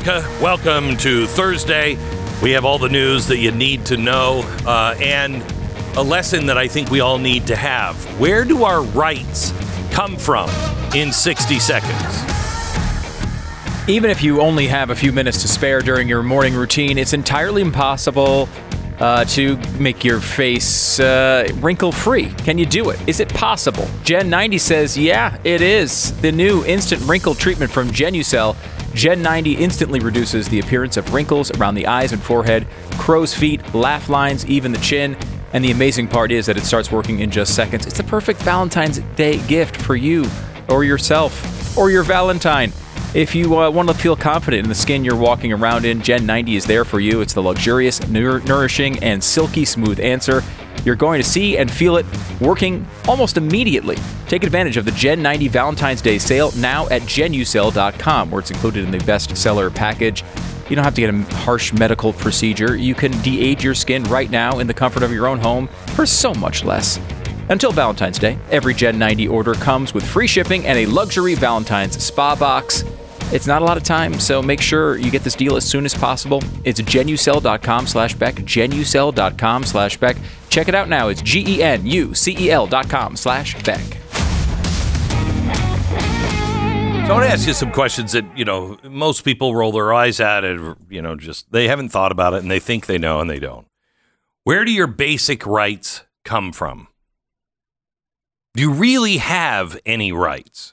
America. Welcome to Thursday. We have all the news that you need to know uh, and a lesson that I think we all need to have. Where do our rights come from in 60 seconds? Even if you only have a few minutes to spare during your morning routine, it's entirely impossible uh, to make your face uh, wrinkle free. Can you do it? Is it possible? Gen 90 says, yeah, it is. The new instant wrinkle treatment from Genucel. Gen 90 instantly reduces the appearance of wrinkles around the eyes and forehead, crow's feet, laugh lines, even the chin. And the amazing part is that it starts working in just seconds. It's the perfect Valentine's Day gift for you or yourself or your Valentine. If you uh, want to feel confident in the skin you're walking around in, Gen 90 is there for you. It's the luxurious, nour- nourishing, and silky smooth answer. You're going to see and feel it working almost immediately. Take advantage of the Gen 90 Valentine's Day sale now at genucel.com, where it's included in the bestseller package. You don't have to get a harsh medical procedure. You can de age your skin right now in the comfort of your own home for so much less. Until Valentine's Day, every Gen 90 order comes with free shipping and a luxury Valentine's spa box. It's not a lot of time, so make sure you get this deal as soon as possible. It's genucel.com slash Beck, genucel.com slash Beck. Check it out now. It's G-E-N-U-C-E-L dot com slash Beck. So I want to ask you some questions that, you know, most people roll their eyes at it, you know, just they haven't thought about it and they think they know and they don't. Where do your basic rights come from? Do you really have any rights?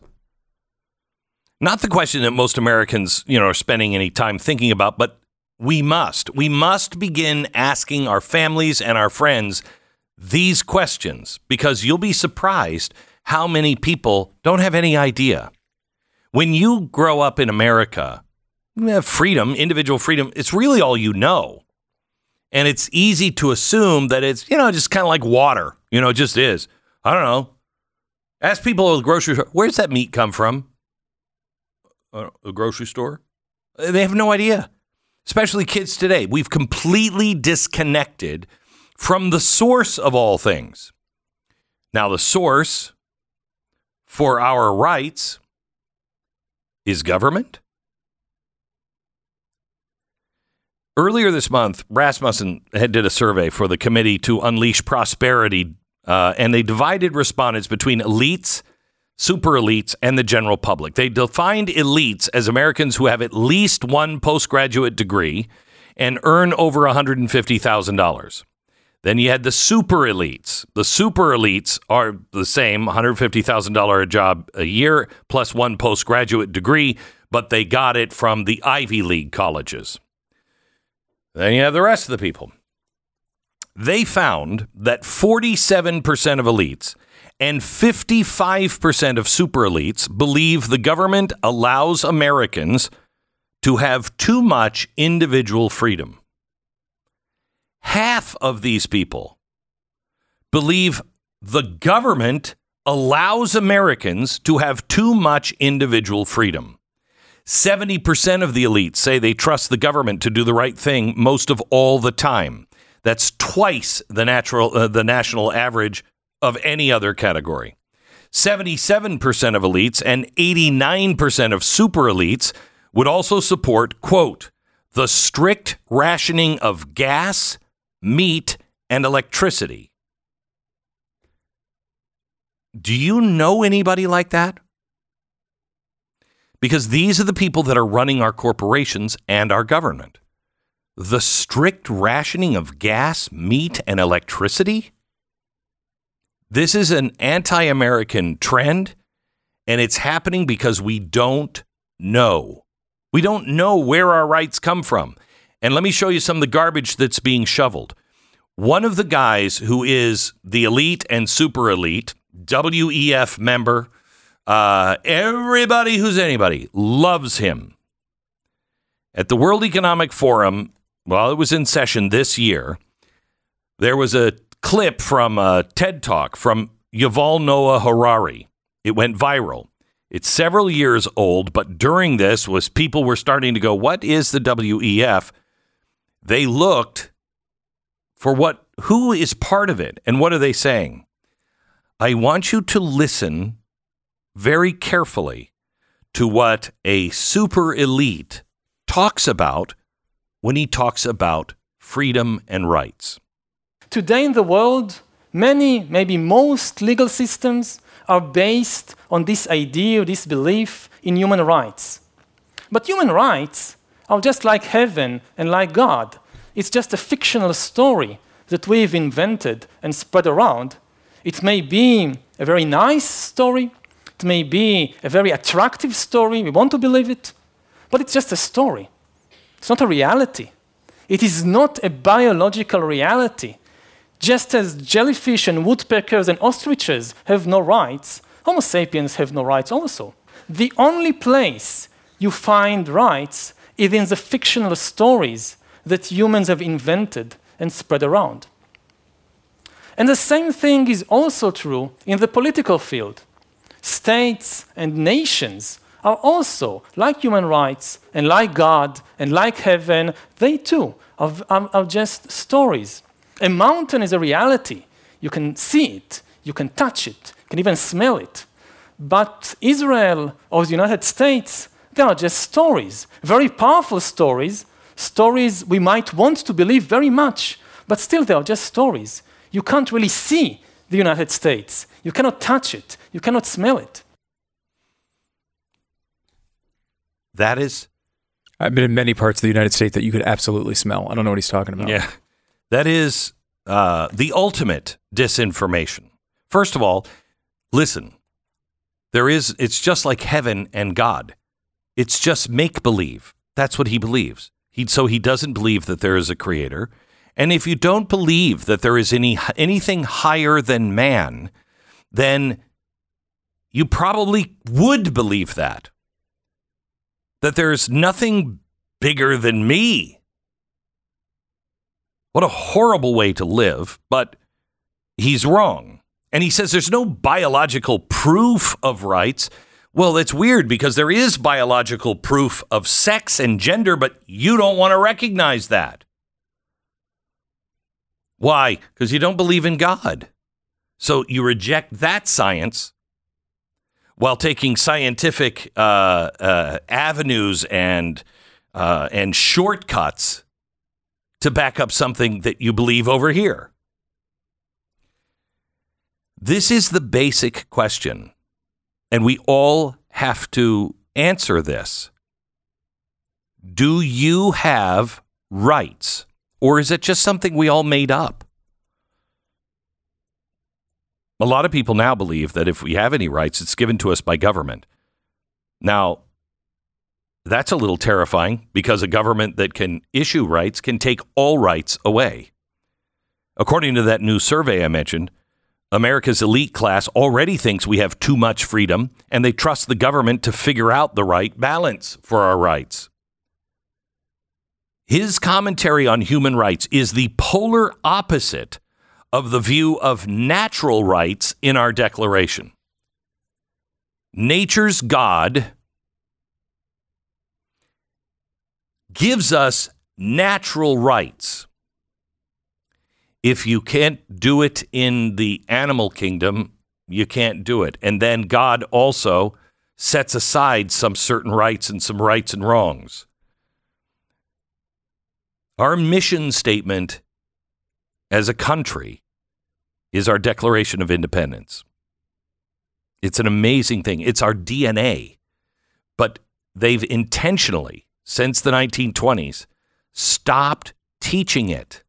Not the question that most Americans, you know, are spending any time thinking about, but we must. We must begin asking our families and our friends these questions because you'll be surprised how many people don't have any idea. When you grow up in America, eh, freedom, individual freedom, it's really all you know. And it's easy to assume that it's, you know, just kind of like water. You know, it just is. I don't know. Ask people at the grocery store, where's that meat come from? A grocery store? They have no idea, especially kids today. We've completely disconnected from the source of all things. Now, the source for our rights is government. Earlier this month, Rasmussen had did a survey for the Committee to Unleash Prosperity, uh, and they divided respondents between elites super elites, and the general public. They defined elites as Americans who have at least one postgraduate degree and earn over $150,000. Then you had the super elites. The super elites are the same $150,000 a job a year plus one postgraduate degree, but they got it from the Ivy League colleges. Then you have the rest of the people. They found that 47% of elites and 55% of super elites believe the government allows Americans to have too much individual freedom. Half of these people believe the government allows Americans to have too much individual freedom. 70% of the elites say they trust the government to do the right thing most of all the time. That's twice the natural uh, the national average of any other category. 77% of elites and 89% of super elites would also support, quote, the strict rationing of gas, meat, and electricity. Do you know anybody like that? Because these are the people that are running our corporations and our government. The strict rationing of gas, meat, and electricity? This is an anti American trend, and it's happening because we don't know. We don't know where our rights come from. And let me show you some of the garbage that's being shoveled. One of the guys who is the elite and super elite, WEF member, uh, everybody who's anybody loves him. At the World Economic Forum, while it was in session this year, there was a clip from a TED Talk from Yuval Noah Harari. It went viral. It's several years old, but during this was people were starting to go, "What is the WEF?" they looked for what who is part of it and what are they saying? I want you to listen very carefully to what a super elite talks about when he talks about freedom and rights. Today in the world, many, maybe most legal systems are based on this idea, this belief in human rights. But human rights are just like heaven and like God. It's just a fictional story that we've invented and spread around. It may be a very nice story, it may be a very attractive story, we want to believe it, but it's just a story. It's not a reality. It is not a biological reality. Just as jellyfish and woodpeckers and ostriches have no rights, Homo sapiens have no rights also. The only place you find rights is in the fictional stories that humans have invented and spread around. And the same thing is also true in the political field. States and nations are also, like human rights and like God and like heaven, they too are, are, are just stories. A mountain is a reality. You can see it, you can touch it, you can even smell it. But Israel or the United States, they are just stories, very powerful stories, stories we might want to believe very much, but still they are just stories. You can't really see the United States, you cannot touch it, you cannot smell it. That is I've been in many parts of the United States that you could absolutely smell. I don't know what he's talking about. Yeah. That is uh, the ultimate disinformation. First of all, listen, there is, it's just like heaven and God. It's just make believe. That's what he believes. He, so he doesn't believe that there is a creator. And if you don't believe that there is any anything higher than man, then you probably would believe that. That there's nothing bigger than me. What a horrible way to live, but he's wrong. And he says there's no biological proof of rights. Well, it's weird because there is biological proof of sex and gender, but you don't want to recognize that. Why? Because you don't believe in God. So you reject that science while taking scientific uh, uh, avenues and uh, and shortcuts to back up something that you believe over here. This is the basic question, and we all have to answer this. Do you have rights, or is it just something we all made up? A lot of people now believe that if we have any rights, it's given to us by government. Now, that's a little terrifying because a government that can issue rights can take all rights away. According to that new survey I mentioned, America's elite class already thinks we have too much freedom and they trust the government to figure out the right balance for our rights. His commentary on human rights is the polar opposite of the view of natural rights in our Declaration. Nature's God gives us natural rights. If you can't do it in the animal kingdom, you can't do it. And then God also sets aside some certain rights and some rights and wrongs. Our mission statement as a country is our Declaration of Independence. It's an amazing thing. It's our DNA. But they've intentionally, since the 1920s, stopped teaching it.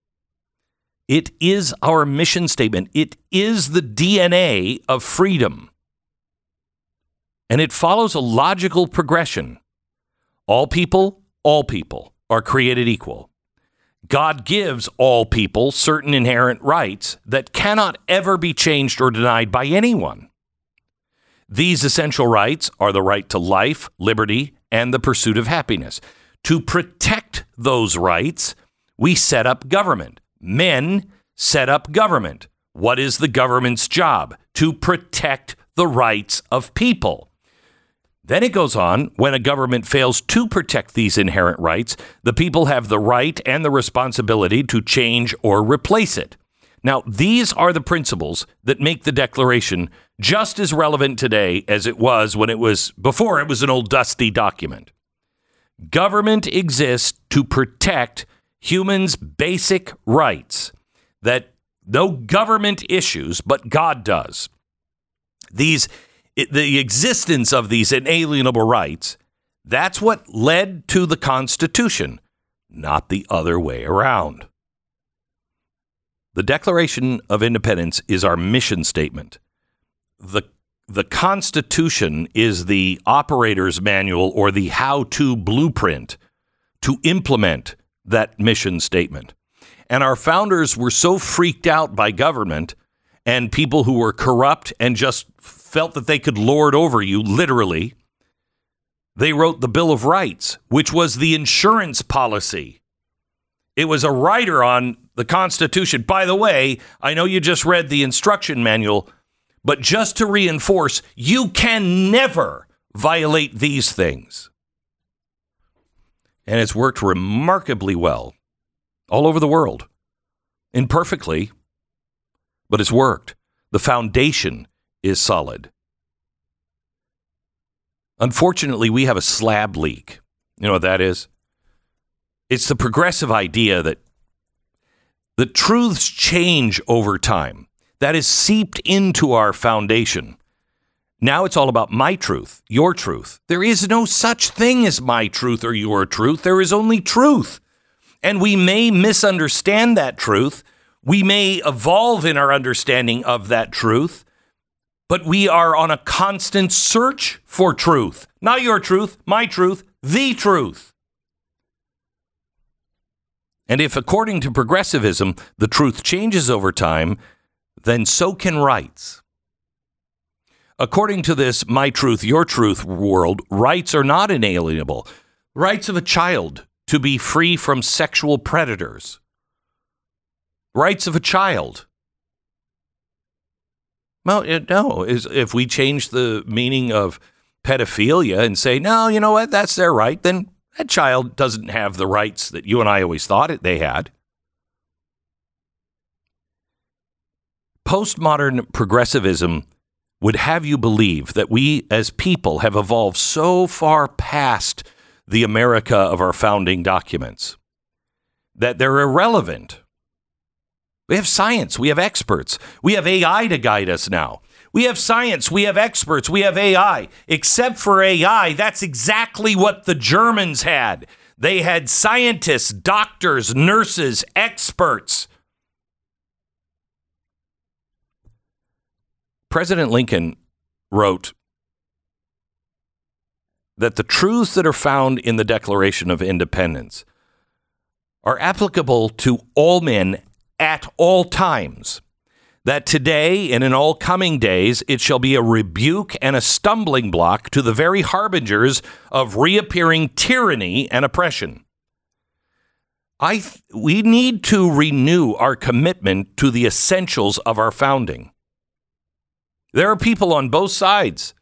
It is our mission statement. It is the DNA of freedom. And it follows a logical progression. All people, all people are created equal. God gives all people certain inherent rights that cannot ever be changed or denied by anyone. These essential rights are the right to life, liberty, and the pursuit of happiness. To protect those rights, we set up government. Men set up government. What is the government's job? To protect the rights of people. Then it goes on when a government fails to protect these inherent rights, the people have the right and the responsibility to change or replace it. Now, these are the principles that make the Declaration just as relevant today as it was when it was before it was an old dusty document. Government exists to protect humans' basic rights that no government issues, but God does. These the existence of these inalienable rights, that's what led to the Constitution, not the other way around. The Declaration of Independence is our mission statement. The, the Constitution is the operator's manual or the how to blueprint to implement that mission statement. And our founders were so freaked out by government and people who were corrupt and just felt that they could lord over you, literally, they wrote the Bill of Rights, which was the insurance policy. It was a rider on the Constitution. By the way, I know you just read the instruction manual, but just to reinforce, you can never violate these things. And it's worked remarkably well all over the world. Imperfectly, but it's worked. The foundation is solid. Unfortunately, we have a slab leak. You know what that is? It's the progressive idea that the truths change over time. That is seeped into our foundation. Now it's all about my truth, your truth. There is no such thing as my truth or your truth. There is only truth. And we may misunderstand that truth. We may evolve in our understanding of that truth but we are on a constant search for truth. Not your truth, my truth, the truth. And if, according to progressivism, the truth changes over time, then so can rights. According to this my truth, your truth world, rights are not inalienable. Rights of a child to be free from sexual predators. Rights of a child well, no. Is if we change the meaning of pedophilia and say, no, you know what, that's their right, then that child doesn't have the rights that you and I always thought it they had. Postmodern progressivism would have you believe that we as people have evolved so far past the America of our founding documents that they're irrelevant we have science. We have experts. We have AI to guide us now. We have science. We have experts. We have AI. Except for AI, that's exactly what the Germans had. They had scientists, doctors, nurses, experts. President Lincoln wrote that the truths that are found in the Declaration of Independence are applicable to all men at all times. That today and in all coming days it shall be a rebuke and a stumbling block to the very harbingers of reappearing tyranny and oppression. I th- we need to renew our commitment to the essentials of our founding. There are people on both sides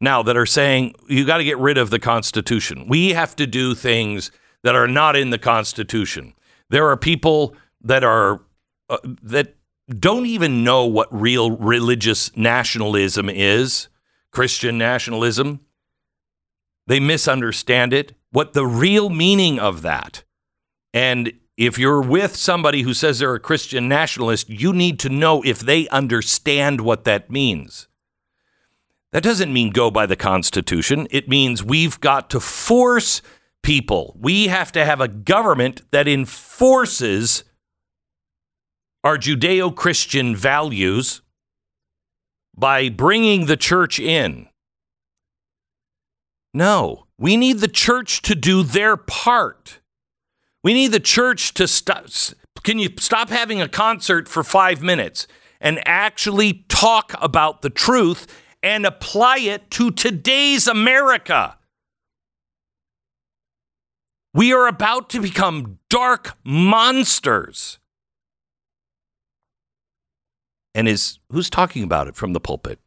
now that are saying you got to get rid of the Constitution. We have to do things that are not in the Constitution. There are people that are uh, that don't even know what real religious nationalism is, Christian nationalism. They misunderstand it, what the real meaning of that. And if you're with somebody who says they're a Christian nationalist, you need to know if they understand what that means. That doesn't mean go by the Constitution. It means we've got to force people. We have to have a government that enforces our Judeo Christian values by bringing the church in. No, we need the church to do their part. We need the church to stop. Can you stop having a concert for five minutes and actually talk about the truth and apply it to today's America? We are about to become dark monsters and is who's talking about it from the pulpit.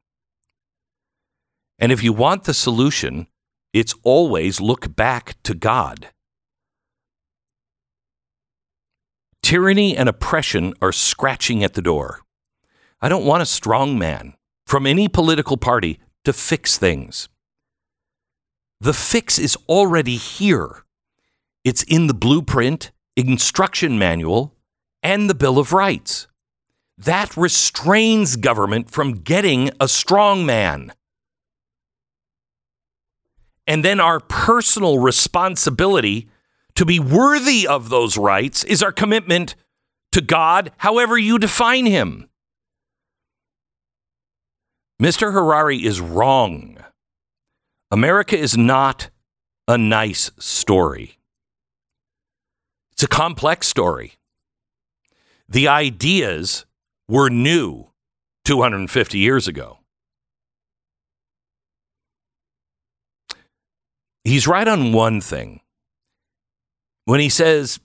And if you want the solution, It's always look back to God. Tyranny and oppression are scratching at the door. I don't want a strong man from any political party to fix things. The fix is already here. It's in the blueprint, instruction manual, and the Bill of Rights. That restrains government from getting a strong man. And then our personal responsibility to be worthy of those rights is our commitment to God, however you define him. Mr. Harari is wrong. America is not a nice story. It's a complex story. The ideas were new 250 years ago. He's right on one thing. When he says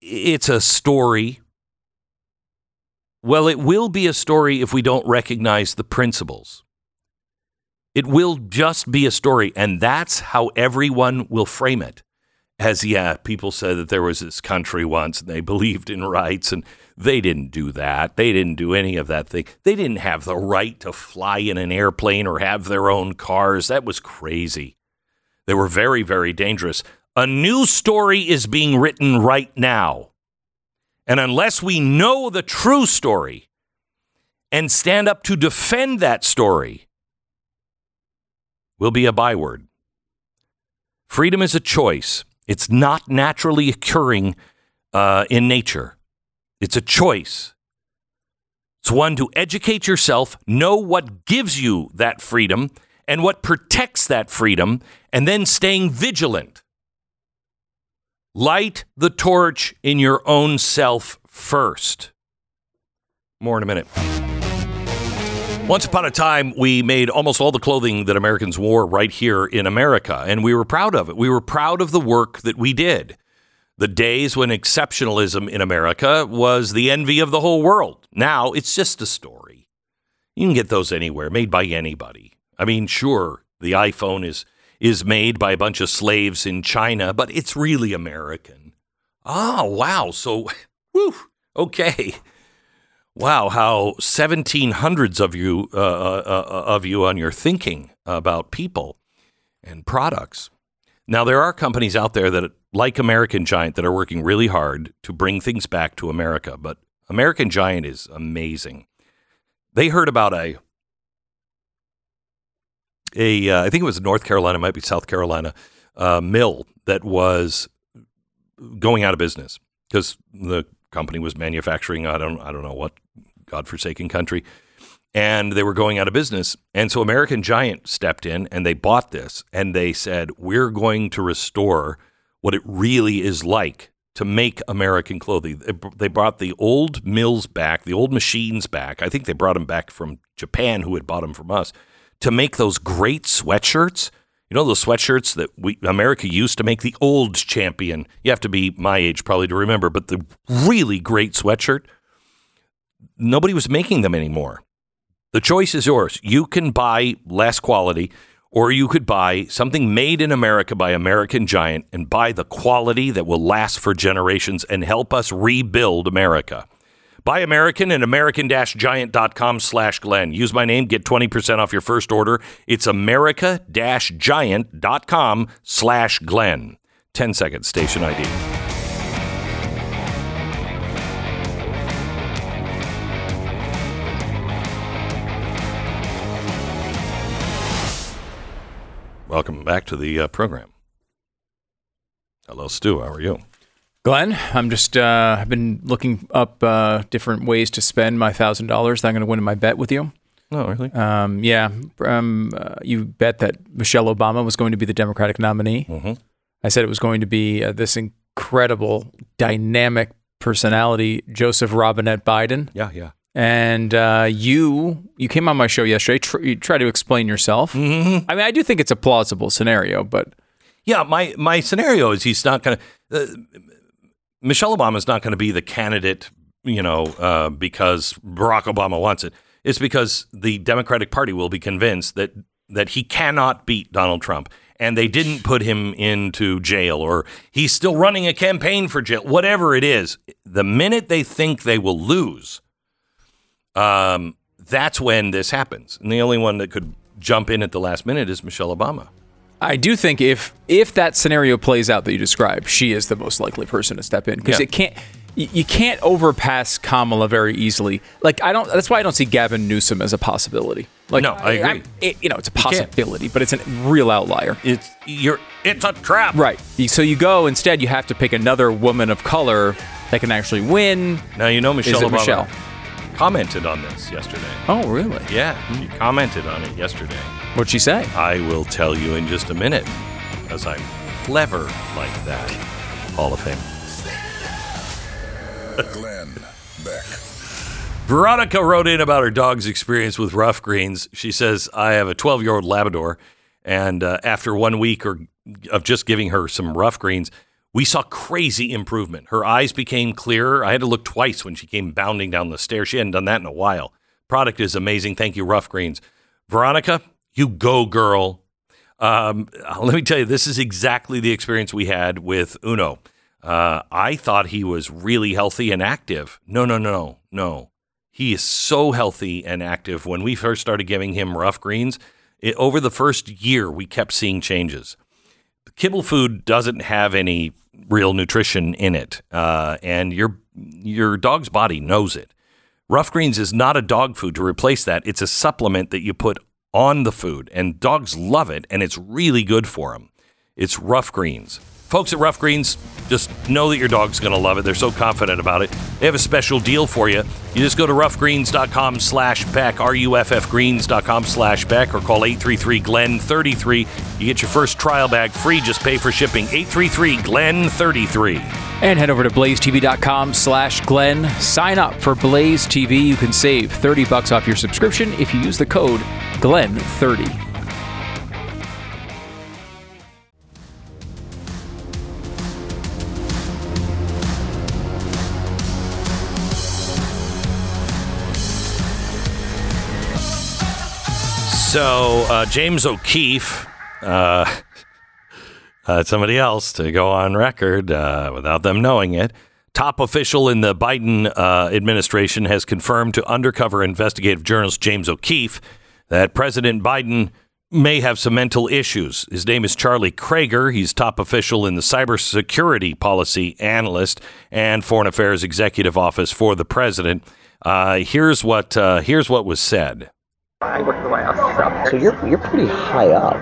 it's a story, well, it will be a story if we don't recognize the principles. It will just be a story, and that's how everyone will frame it. As, yeah, people said that there was this country once and they believed in rights, and they didn't do that. They didn't do any of that thing. They didn't have the right to fly in an airplane or have their own cars. That was crazy. They were very, very dangerous. A new story is being written right now. And unless we know the true story and stand up to defend that story, will be a byword. Freedom is a choice. It's not naturally occurring uh, in nature. It's a choice. It's one to educate yourself, know what gives you that freedom and what protects that freedom, and then staying vigilant. Light the torch in your own self first. More in a minute. Once upon a time, we made almost all the clothing that Americans wore right here in America, and we were proud of it. We were proud of the work that we did. The days when exceptionalism in America was the envy of the whole world. Now it's just a story. You can get those anywhere, made by anybody. I mean, sure, the iPhone is is made by a bunch of slaves in China, but it's really American. Oh, wow. So, whew, okay. Wow, how 1700s of you uh, uh, uh, of you on your thinking about people and products. Now there are companies out there that like American Giant that are working really hard to bring things back to America, but American Giant is amazing. They heard about a a uh, I think it was North Carolina, might be South Carolina, uh, mill that was going out of business because the company was manufacturing I don't I don't know what godforsaken country and they were going out of business and so American Giant stepped in and they bought this and they said we're going to restore what it really is like to make American clothing. They brought the old mills back, the old machines back. I think they brought them back from Japan, who had bought them from us to make those great sweatshirts. You know those sweatshirts that we America used to make the old champion. You have to be my age probably to remember, but the really great sweatshirt. Nobody was making them anymore. The choice is yours. You can buy less quality, or you could buy something made in America by American Giant and buy the quality that will last for generations and help us rebuild America. Buy American at American-Giant.com slash Glenn. Use my name, get 20% off your first order. It's America-Giant.com slash Glenn. 10 seconds, station ID. Welcome back to the uh, program. Hello, Stu. How are you? Glenn, I'm just uh, I've been looking up uh, different ways to spend my thousand dollars that I'm going to win in my bet with you. Oh, really? Um, yeah, um, uh, you bet that Michelle Obama was going to be the Democratic nominee. Mm-hmm. I said it was going to be uh, this incredible, dynamic personality, Joseph Robinette Biden. Yeah, yeah. And uh, you you came on my show yesterday. Tr- you tried to explain yourself. Mm-hmm. I mean, I do think it's a plausible scenario, but Yeah, my my scenario is he's not going to. Michelle Obama is not going to be the candidate, you know, uh, because Barack Obama wants it. It's because the Democratic Party will be convinced that that he cannot beat Donald Trump, and they didn't put him into jail or he's still running a campaign for jail, whatever it is, the minute they think they will lose, um, that's when this happens. And the only one that could jump in at the last minute is Michelle Obama. I do think if if that scenario plays out that you described, she is the most likely person to step in because Yeah. it can't. You can't overpass Kamala very easily. Like I don't. That's why I don't see Gavin Newsom as a possibility. Like No, I agree. it, you know, it's a possibility, but it's a real outlier. It's you're it's a trap. Right. So you go instead. You have to pick another woman of color that can actually win. Now you know Michelle Obama Michelle? Commented on this yesterday. Oh, really? Yeah, she commented on it yesterday. What'd she say? I will tell you in just a minute, as I'm clever like that. Hall of Fame. Glenn Beck. Veronica wrote in about her dog's experience with Ruff Greens. She says, I have a 12 year old Labrador, and uh, after one week or of just giving her some Ruff Greens, we saw crazy improvement. Her eyes became clearer. I had to look twice when she came bounding down the stairs. She hadn't done that in a while. Product is amazing. Thank you, Ruff Greens. Veronica, you go, girl. Um, let me tell you, this is exactly the experience we had with Uno. Uh, I thought he was really healthy and active. No, no, no, no. He is so healthy and active. When we first started giving him Ruff Greens, it, over the first year, we kept seeing changes. Kibble food doesn't have any real nutrition in it, uh, and your your dog's body knows it. Ruff Greens is not a dog food to replace that. It's a supplement that you put on the food, and dogs love it, and it's really good for them. It's Ruff Greens. Folks at Ruff Greens, just know that your dog's going to love it. They're so confident about it. They have a special deal for you. You just go to ruffgreens.com slash Beck, R-U-F-F greens.com slash Beck, or call 833-GLEN-33. You get your first trial bag free. Just pay for shipping. 833-GLEN-33. And head over to blazetv.com slash Glenn. Sign up for Blaze TV. You can save 30 bucks off your subscription if you use the code Glenn30. So uh, James O'Keefe, uh, uh, somebody else to go on record uh, without them knowing it. Top official in the Biden uh, administration has confirmed to undercover investigative journalist James O'Keefe that President Biden may have some mental issues. His name is Charlie Krager. He's top official in the cybersecurity policy analyst and foreign affairs executive office for the president. Uh, here's what here's what was said. I work at the White House. So you're you're pretty high up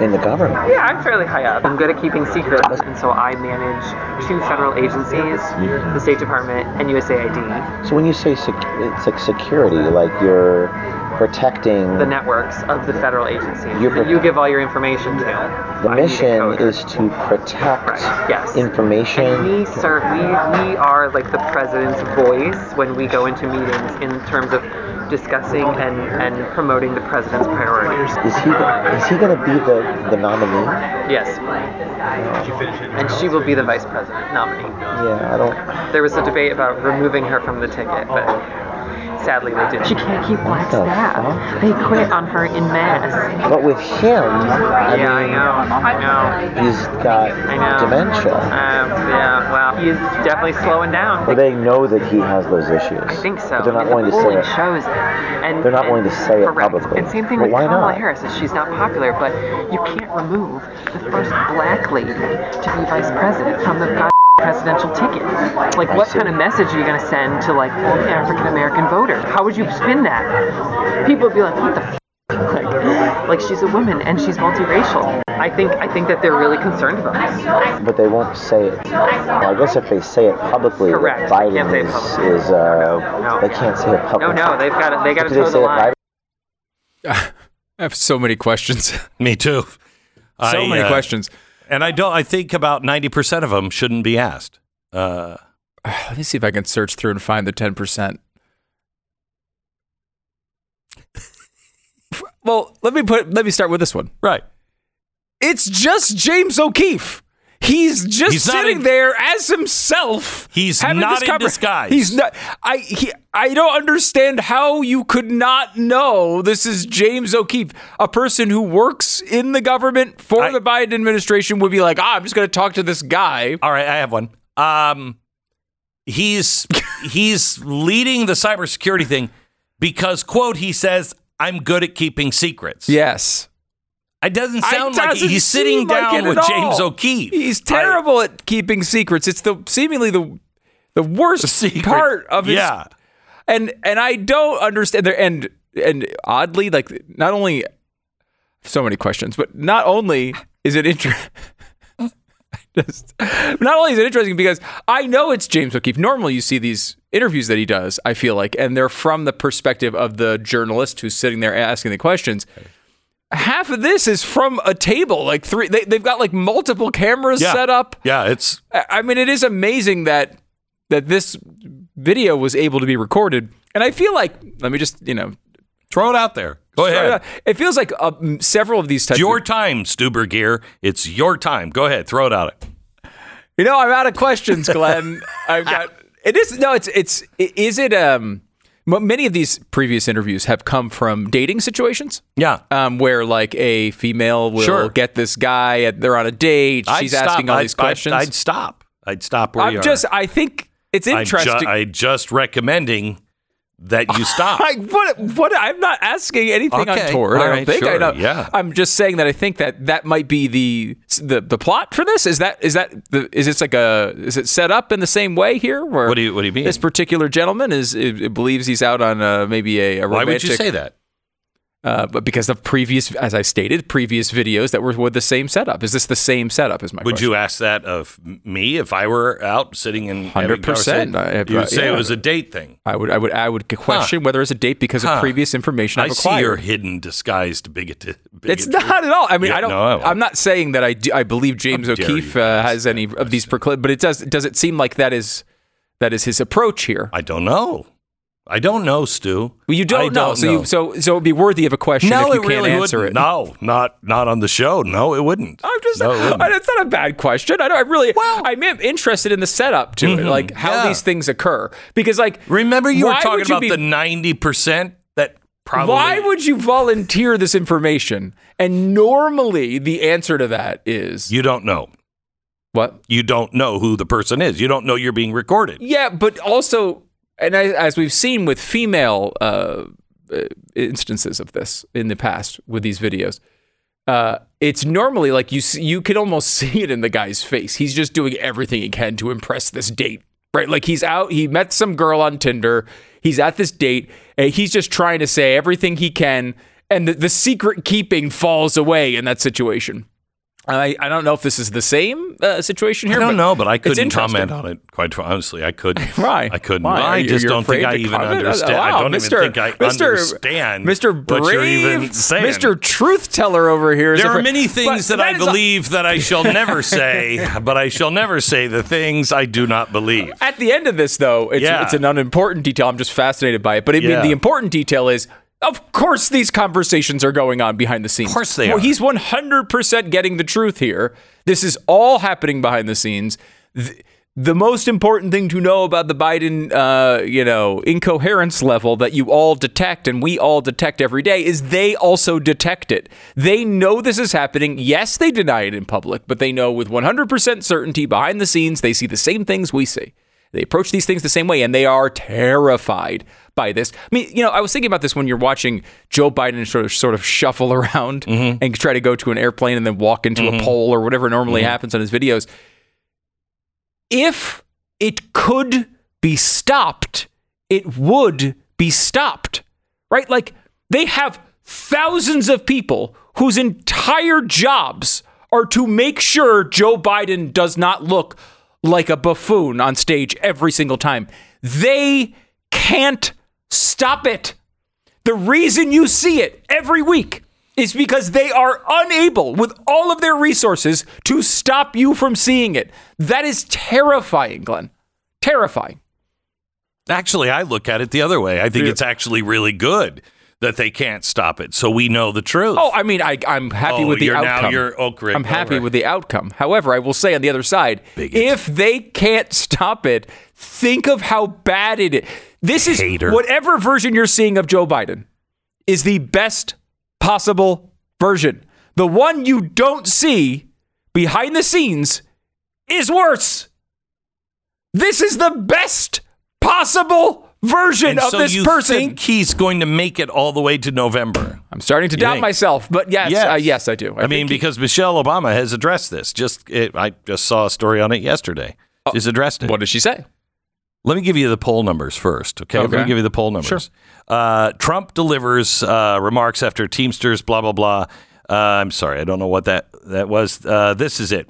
in the government. Yeah, I'm fairly high up. I'm good at keeping secrets, and so I manage two federal agencies, mm-hmm. the State Department and USAID, So when you say sec- it's like security, like you're protecting the networks of the federal that pro- you give all your information to. the I mission is to protect Right, yes. information. And we serve, we, we are like the president's voice when we go into meetings in terms of discussing and, and promoting the president's priorities. Is he is he going to be the, the nominee? Yes. And she will be the vice president nominee. Yeah, I don't. There was a debate about removing her from the ticket, but sadly they didn't. She can't keep black the staff. fuck? They quit on her in mass. But with him, I yeah, I mean, know. I know. he's got I know. dementia. Um, yeah, well, he's definitely slowing down. But they know that he has those issues. I think so. But they're not I mean, willing the to say it. shows it. And, They're not and- willing to say it correct. publicly. And same thing But with why Kamala not? Harris. Is she's not popular, but you can't remove the first black lady to be vice president from the god- presidential ticket. Like, I what see. kind of message are you going to send to like the African American voter? How would you spin that? People would be like, what the. F-? Like, like she's a woman and she's multiracial. I think I think that they're really concerned about this. But they won't say it. Well, I guess if they say it publicly, that Correct. They Biden can't say it is, publicly. is uh, No, no. they can't say it No, publicly. no, they've got to they got to Do they toe say the it line. private? I have so many questions. Me too. so I, many uh, questions. And I don't. I think about ninety percent of them shouldn't be asked. Uh, Let me see if I can search through and find the 10%. well, let me put let me start with this one. right. It's just James O'Keefe. He's just He's sitting in- there as himself. He's not in disguise. He's not. I he, I don't understand how you could not know this is James O'Keefe, a person who works in the government for I- the Biden administration, would be like, ah, I'm just going to talk to this guy. All right, I have one. Um, he's he's leading the cybersecurity thing because quote he says I'm good at keeping secrets. Yes. It doesn't sound like doesn't he's sitting seem like down with James. O'Keefe. He's I- terrible at keeping secrets. It's the seemingly the the worst secret. part of his yeah. and and I don't understand there and and oddly like not only so many questions but not only is it interesting just not only is it interesting because I know it's James O'Keefe normally you see these interviews that he does I feel like and they're from the perspective of the journalist who's sitting there asking the questions half of this is from a table like three they, they've got like multiple cameras Yeah. set up Yeah, it's I I mean, it is amazing that that this video was able to be recorded, and I feel like let me just you know, throw it out there. Go ahead. it feels like uh, several of these types. It's your of, time, Stu Burguiere. It's your time. Go ahead, throw it out. you know, I'm out of questions, Glenn. I've got it is no, it's it's i- is it um. Many of these previous interviews have come from dating situations, Yeah. um, where like a female will Sure. get this guy, they're on a date. She's I'd asking stop. all I'd- these questions. I'd, I'd stop. I'd stop where you I'm are. just, I think it's I'm, ju- interesting. I'm just recommending that you stop. I, what, what, I'm not asking anything Okay. untoward. All I don't right, think. I sure. know. Yeah. I'm just saying that I think that that might be the the the plot for this. Is that is that the is this like a is it set up in the same way here? Where What do you- what do you mean? This particular gentleman is it, believes he's out on uh, maybe a, a Why would you say that? Uh, but because of previous, as I stated, previous videos that were with the same setup. Is this the same setup? Is my Would question. you ask that of me if I were out sitting in 100%. conversation? I- I- You would say yeah. it was a date thing. I would I would I would question whether it's a date because Huh. of previous information I I've see acquired. your hidden, disguised bigoted. It's not at all. I mean, Yeah, I don't. no, I- I'm not saying that I do, I believe James O'Keefe uh, has any of these proclivities, but it does. Does it seem like that is that is his approach here? I don't know. I don't know, Stu. Well, you don't I know, don't so know. you so so it'd be worthy of a question no, if you it can't really answer wouldn't. it. No, not not on the show. No, it wouldn't. I'm just. No, wouldn't. I- it's not a bad question. I, don't, I really. Well, I'm interested in the setup to it, like how Mm-hmm. yeah. these things occur. Because, like, Remember, you were talking you about be- the ninety percent that probably. Why would you volunteer this information? And normally, the answer to that is you don't know? what? You don't know who the person is. You don't know you're being recorded. Yeah, but also, and as we've seen with female uh, uh, instances of this in the past with these videos, uh, it's normally like you see, you can almost see it in the guy's face. He's just doing everything he can to impress this date, right? Like he's out, he met some girl on Tinder, he's at this date, and he's just trying to say everything he can, and the, the secret keeping falls away in that situation. I, I don't know if this is the same uh, situation I here. don't know, but I couldn't comment on it. Quite honestly, I couldn't. Why? I couldn't. Why? I just don't think I even comment? understand. I Wow, don't Mr. even think I Mr. understand Mr. Brave, what you're even saying. Mr. Truth Teller over here. There are many things But that I is a- believe that I shall never say, but I shall never say the things I do not believe. At the end of this, though, it's, Yeah. it's an unimportant detail. I'm just fascinated by it. But I mean, Yeah. the important detail is, of course, these conversations are going on behind the scenes. Of course they well, are. He's 100% getting the truth here. This is all happening behind the scenes. Th- the most important thing to know about the Biden, uh, you know, incoherence level that you all detect and we all detect every day is they also detect it. They know this is happening. Yes, they deny it in public, but they know with 100% certainty behind the scenes they see the same things we see. They approach these things the same way, and they are terrified by this. I mean, you know, I was thinking about this when you're watching Joe Biden sort of sort of shuffle around mm-hmm. and try to go to an airplane and then walk into a mm-hmm. pole or whatever normally mm-hmm. happens on his videos. If it could be stopped, it would be stopped, right? Like they have thousands of people whose entire jobs are to make sure Joe Biden does not look like a buffoon on stage every single time. They can't stop it. The reason you see it every week is because they are unable, with all of their resources, to stop you from seeing it. That is terrifying, Glenn. Terrifying. Actually, I look at it the other way. I think it's actually really good that they can't stop it. So we know the truth. Oh, I mean, I, I'm happy Oh, with the you're now- outcome. you're oh, Oak Ridge. I'm happy right. with the outcome. However, I will say on the other side, Bigot. if they can't stop it, think of how bad it is. This is Hater. whatever version you're seeing of Joe Biden is the best possible version. The one you don't see behind the scenes is worse. This is the best possible version and of so this you person. think he's going to make it all the way to November? I'm starting to doubt think? myself, but yes, Yes. uh, yes, I do. I, mean, think he- because Michelle Obama has addressed this. Just it, I just saw a story on it yesterday. She's addressed it. what does she say? Let me give you the poll numbers first, okay? Let me give you the poll numbers. Uh, Trump delivers uh, remarks after Teamsters, blah blah blah. Uh, I'm sorry, I don't know what that that was. Uh, this is it.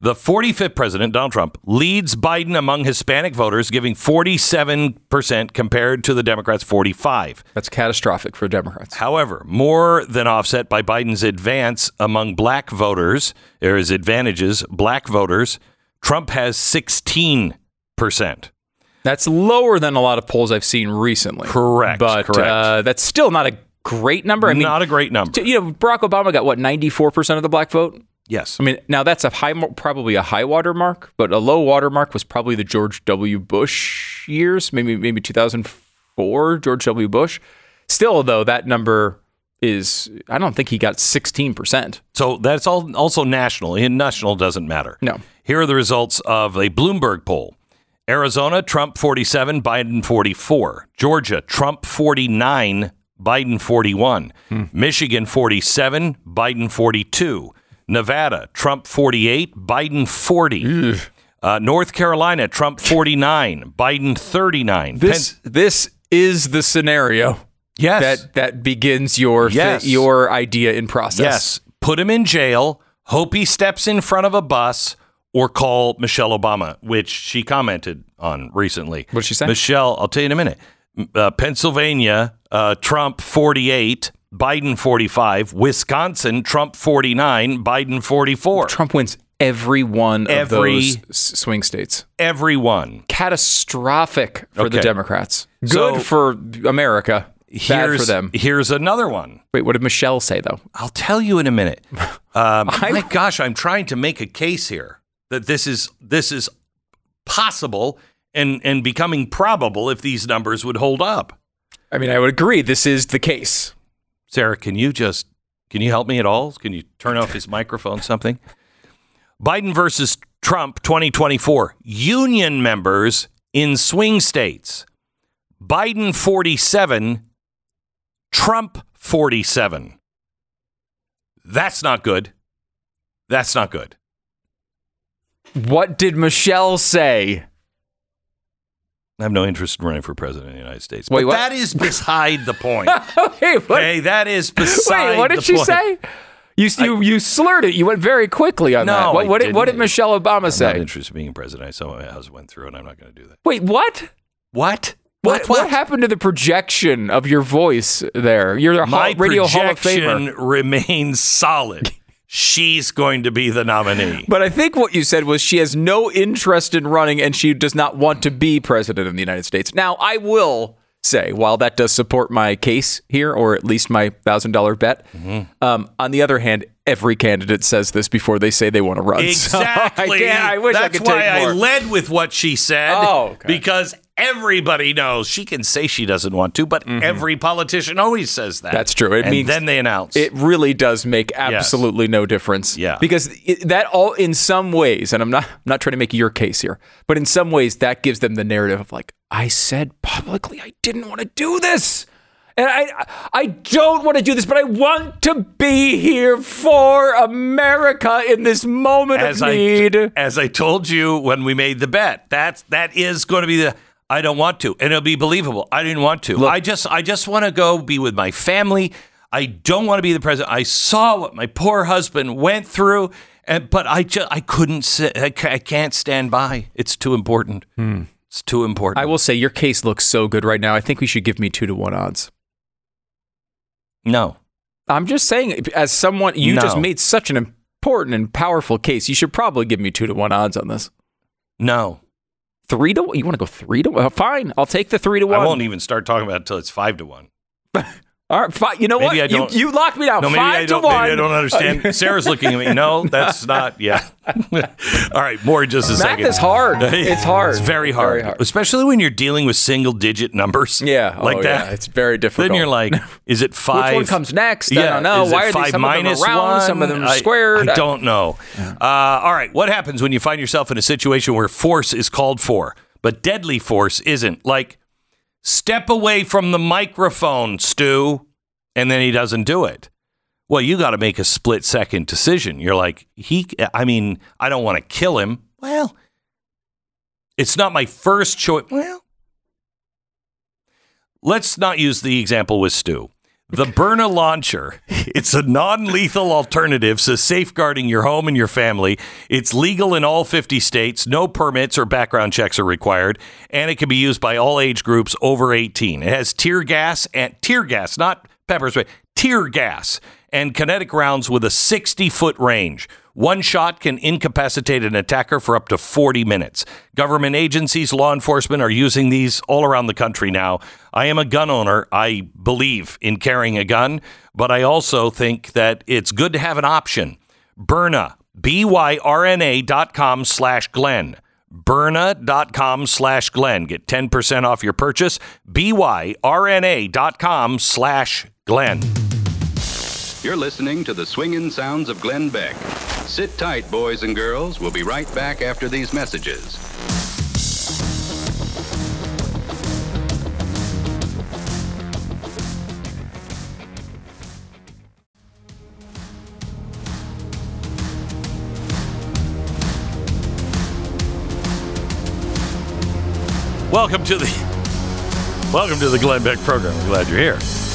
The 45th president, Donald Trump, leads Biden among Hispanic voters, giving 47% compared to the Democrats' 45. That's catastrophic for Democrats. However, more than offset by Biden's advance among black voters, or his advantages, black voters, Trump has 16%. That's lower than a lot of polls I've seen recently. Correct, But correct. Uh, that's still not a great number. I mean, Not a great number. t- you know, Barack Obama got what, 94% of the black vote? yes. I mean, now that's a high, probably a high water mark, but a low water mark was probably the George W. Bush years, maybe maybe 2004, George W. Bush. Still, though, that number is, I don't think he got 16%. So that's all also national. And national doesn't matter. No. Here are the results of a Bloomberg poll. Arizona, Trump 47, Biden 44. Georgia, Trump 49, Biden 41. Michigan 47, Biden 42. Nevada, Trump 48, Biden 40. Uh, North Carolina, Trump 49, Biden 39. This, this is the scenario yes. that, that begins your, Yes. your idea in process. Yes. Put him in jail, hope he steps in front of a bus, or call Michelle Obama, which she commented on recently. What'd she say? Michelle, I'll tell you in a minute. Uh, Pennsylvania, uh, Trump 48, Biden 45. Wisconsin, Trump 49, Biden 44. Trump wins every one of those swing states. Everyone. Catastrophic for the Democrats. Good So- for America. Bad Here's, for them. Here's another one. Wait, what did Michelle say though? I'll tell you in a minute. Um, my gosh, I'm trying to make a case here that this is this is possible and and becoming probable if these numbers would hold up. I mean, I would agree. This is the case. Sarah, can you just can you help me at all? Can you turn off his microphone something? Biden versus Trump 2024. Union members in swing states. Biden 47, Trump 47. That's not good. That's not good. What did Michelle say? I have no interest in running for president of the United States. Wait, but what? that is beside the point. Wait, what? okay, that is beside Wait, what the did she point. say? You you you slurred it. You went very quickly on No, that. What, I what did what did. Michelle Obama say? I'm not interested in being president. I saw my house went through, and I'm not going to do that. Wait, what? What? What, what happened to the projection of your voice there? You're My hall, radio Hall of projection Famer. remains solid. She's going to be the nominee. But I think what you said was she has no interest in running and she does not want to be president of the United States. Now, I will say, while that does support my case here, or at least my thousand dollar bet, Mm-hmm. um, on the other hand, every candidate says this before they say they want to run. So Exactly. I, I wish That's I could why. I led with what she said. Oh, okay. Because everybody knows she can say she doesn't want to, but every politician always says that. Mm-hmm. That's true. It and means- then they announce. It really does make absolutely no difference. Yeah. Because it, that all, in some ways, and I'm not, I'm not trying to make your case here, but in some ways, that gives them the narrative of like, I said publicly I didn't want to do this. And I, I don't want to do this, but I want to be here for America in this moment as of I need. as I told you when we made the bet. That's that is going to be the I don't want to, and it'll be believable. I didn't want to. I just I just want to go be with my family. I don't want to be the president. I saw what my poor husband went through, and but I just I couldn't sit. I, can't stand by. It's too important. Hmm. It's too important. I will say your case looks so good right now. I think we should give me two to one odds. no. I'm just saying, as someone, you No. just made such an important and powerful case. You should probably give me two to one odds on this. No. Three to one? You want to go three to one? Fine, I'll take the three to one. I won't even start talking about it until it's five to one. All right, fi- you know Maybe what? You, you locked me down. No, maybe Five I to don't. one. Maybe I don't understand. Sarah's looking at me. No, that's not. Yeah. All right, more in just a Math second. is hard. It's hard. It's very hard, Very hard. especially when you're dealing with single-digit numbers. Yeah, like oh, that. yeah, It's very difficult. then you're like, is it five? Which one comes next? I don't know. is Why are five they some of them round, one? some of them I- squared? I, don't know. Uh, all right, what happens when you find yourself in a situation where force is called for, but deadly force isn't? Like, step away from the microphone, Stu, and then he doesn't do it. Well, you got to make a split second decision. You're like, he. I mean, I don't want to kill him. Well, it's not my first choice. Well, let's not use the example with Stu. The Byrna launcher. It's a non-lethal alternative to safeguarding your home and your family. It's legal in all 50 states. No permits or background checks are required, and it can be used by all age groups over 18. It has tear gas and tear gas, not pepper spray, tear gas and kinetic rounds with a 60-foot range. One shot can incapacitate an attacker for up to 40 minutes. Government agencies, law enforcement are using these all around the country now. I am a gun owner. I believe in carrying a gun, but I also think that it's good to have an option. Byrna, B-Y-R-N-A dot com slash Glenn. Byrna.com slash Glenn. Get 10% off your purchase. B-Y-R-N-A dot com slash Glenn. You're listening to the swinging sounds of Glenn Beck. Sit tight, boys and girls. We'll be right back after these messages. Welcome to the Welcome to the Glenn Beck program. Glad you're here.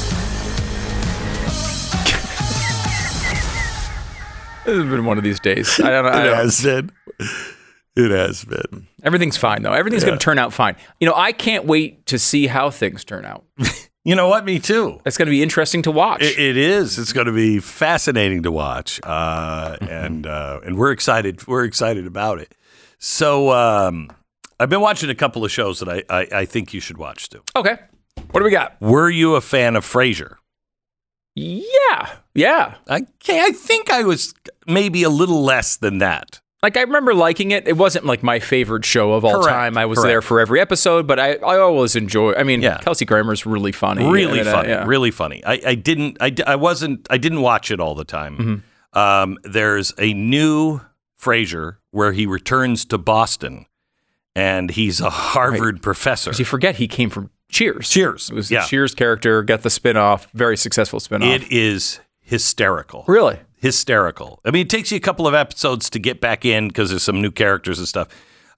This has been one of these days. I don't know. I It don't- has been. It has been. Everything's fine though. Everything's going to turn out fine. You know, I can't wait to see how things turn out. You know what? Me too. It's going to be interesting to watch. It, it is. It's going to be fascinating to watch, uh, and uh, and we're excited. We're excited about it. So um, I've been watching a couple of shows that I, I, I think you should watch too. okay. What do we got? Were you a fan of Frasier? Yeah. Yeah. I I think I was maybe a little less than that. Like I remember liking it. It wasn't like my favorite show of all Correct, time. I was correct. there for every episode, but I, I always enjoy. I mean, Yeah. Kelsey Grammer's really funny. really And, uh, funny yeah. really funny I, I didn't I, I wasn't i didn't watch it all the time Mm-hmm. um, there's a new frasier where he returns to boston and he's a harvard professor 'Cause you forget he came from Cheers. Cheers, It was yeah. the Cheers character. Got the spin-off. Very successful spin-off. it is hysterical really? hysterical i mean it takes you a couple of episodes to get back in because there's some new characters and stuff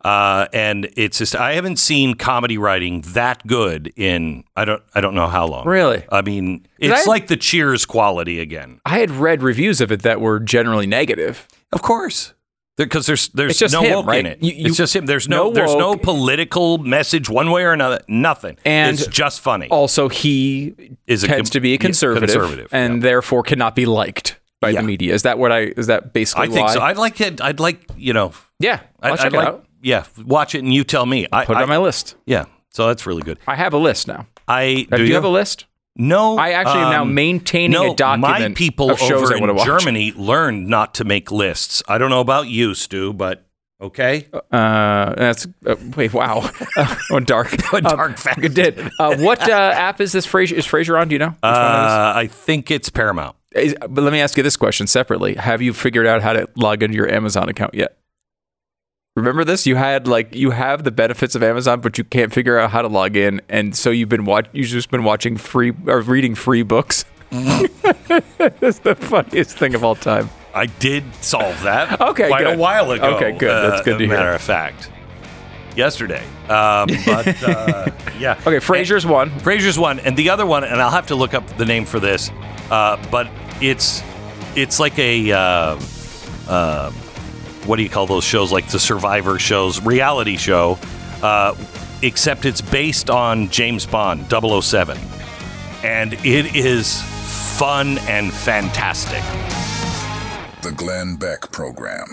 uh, and it's just I haven't seen comedy writing that good in I don't I don't know how long. Really? I mean, it's I- like the Cheers quality again. I had read reviews of it that were generally negative. Of course. Because there's there's no him, woke right? in it. You- you- it's just him. There's no, no there's no political message one way or another. Nothing. And it's just funny. Also, he Is a tends com- to be a conservative, conservative, and yeah. therefore cannot be liked by Yeah. the media. Is that what I? Is that basically I think why? so. I'd like it. I'd like you know. yeah, I'll I'd, I'd it like out. yeah. Watch it and you tell me. I, Put it I- on my list. yeah. So that's really good. I have a list now. I do you, have a list? No, I actually am now um, maintaining no, a document My people of shows over in watch. Germany learned not to make lists. I don't know about you, Stu, but okay. Uh, that's uh, wait, wow, oh, dark, A dark fact. It did. Uh, what uh, app is this? Frasier is Frasier on? Do you know? Which one it Uh, I think it's Paramount. Is- but let me ask you this question separately: Have you figured out how to log into your Amazon account yet? Remember this? You had like you have the benefits of Amazon, but you can't figure out how to log in, and so you've been watch you've just been watching free or reading free books. That's the funniest thing of all time. I did solve that. Okay, quite a while ago. Okay, good. That's uh, good to hear. Matter of fact, yesterday. Um, but uh, yeah. Okay, Frasier's one. Frasier's one, and the other one, and I'll have to look up the name for this. Uh, but it's it's like a uh, uh, what do you call those shows? Like the Survivor shows, reality show. Uh, except it's based on James Bond 007. and it is fun and fantastic. The Glenn Beck Program.